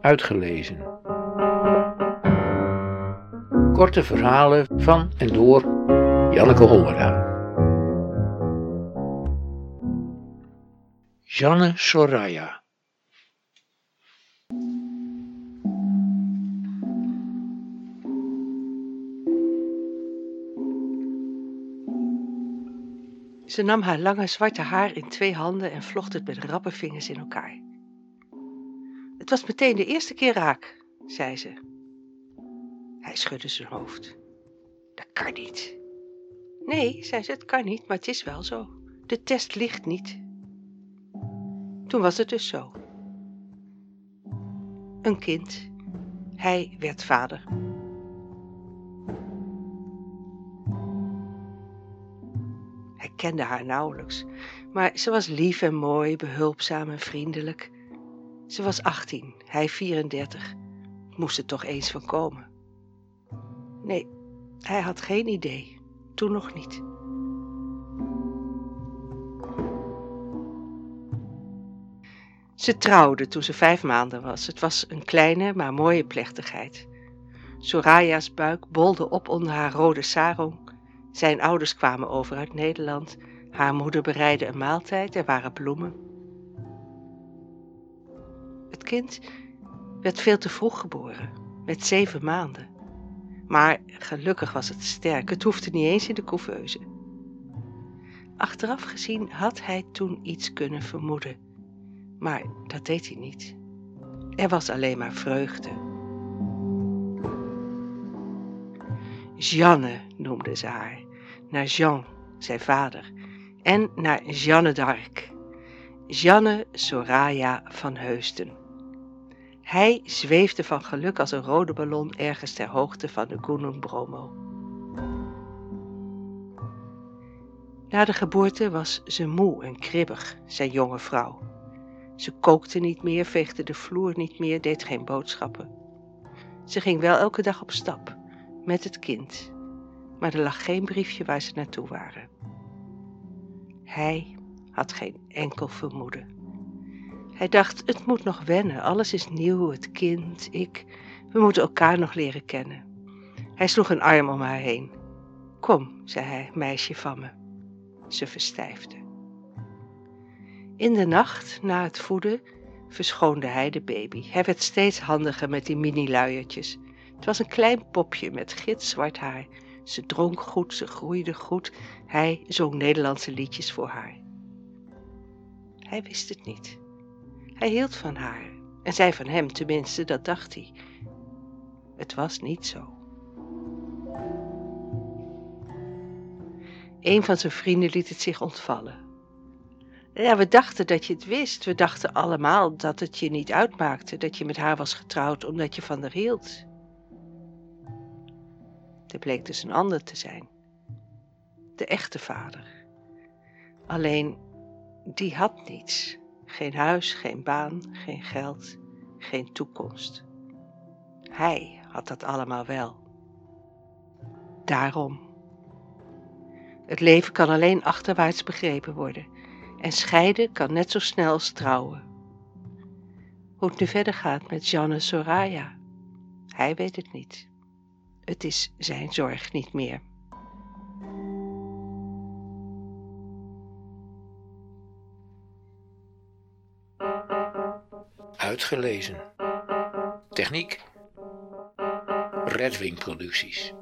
Uitgelezen. Korte verhalen van en door Janneke Hollera. Janne Soraya. Ze nam haar lange zwarte haar in twee handen en vlocht het met rappe vingers in elkaar. Het was meteen de eerste keer raak, zei ze. Hij schudde zijn hoofd. Dat kan niet. Nee, zei ze, het kan niet, maar het is wel zo. De test ligt niet. Toen was het dus zo. Een kind. Hij werd vader. Hij kende haar nauwelijks, maar ze was lief en mooi, behulpzaam en vriendelijk. Ze was 18, hij 34. Moest er toch eens van komen. Nee, hij had geen idee. Toen nog niet. Ze trouwde toen ze vijf maanden was. Het was een kleine, maar mooie plechtigheid. Soraya's buik bolde op onder haar rode sarong. Zijn ouders kwamen over uit Nederland. Haar moeder bereidde een maaltijd, er waren bloemen. Het kind werd veel te vroeg geboren, met zeven maanden. Maar gelukkig was het sterk, het hoefde niet eens in de couveuse. Achteraf gezien had hij toen iets kunnen vermoeden, maar dat deed hij niet. Er was alleen maar vreugde. Jeanne noemde ze haar, naar Jean, zijn vader, en naar Jeanne d'Arc, Jeanne Soraya van Heusden. Hij zweefde van geluk als een rode ballon ergens ter hoogte van de Gunung Bromo. Na de geboorte was ze moe en kribbig, zijn jonge vrouw. Ze kookte niet meer, veegde de vloer niet meer, deed geen boodschappen. Ze ging wel elke dag op stap, met het kind, maar er lag geen briefje waar ze naartoe waren. Hij had geen enkel vermoeden. Hij dacht, het moet nog wennen, alles is nieuw, het kind, ik, we moeten elkaar nog leren kennen. Hij sloeg een arm om haar heen. Kom, zei hij, meisje van me. Ze verstijfde. In de nacht, na het voeden, verschoonde hij de baby. Hij werd steeds handiger met die mini-luiertjes. Het was een klein popje met gitzwart haar. Ze dronk goed, ze groeide goed. Hij zong Nederlandse liedjes voor haar. Hij wist het niet. Hij hield van haar en zij van hem, tenminste, dat dacht hij. Het was niet zo. Een van zijn vrienden liet het zich ontvallen. Ja, we dachten dat je het wist. We dachten allemaal dat het je niet uitmaakte dat je met haar was getrouwd omdat je van haar hield. Er bleek dus een ander te zijn. De echte vader. Alleen, die had niets. Geen huis, geen baan, geen geld, geen toekomst. Hij had dat allemaal wel. Daarom. Het leven kan alleen achterwaarts begrepen worden en scheiden kan net zo snel als trouwen. Hoe het nu verder gaat met Janne Soraya, hij weet het niet. Het is zijn zorg niet meer. Uitgelezen. Techniek. Redwing Producties.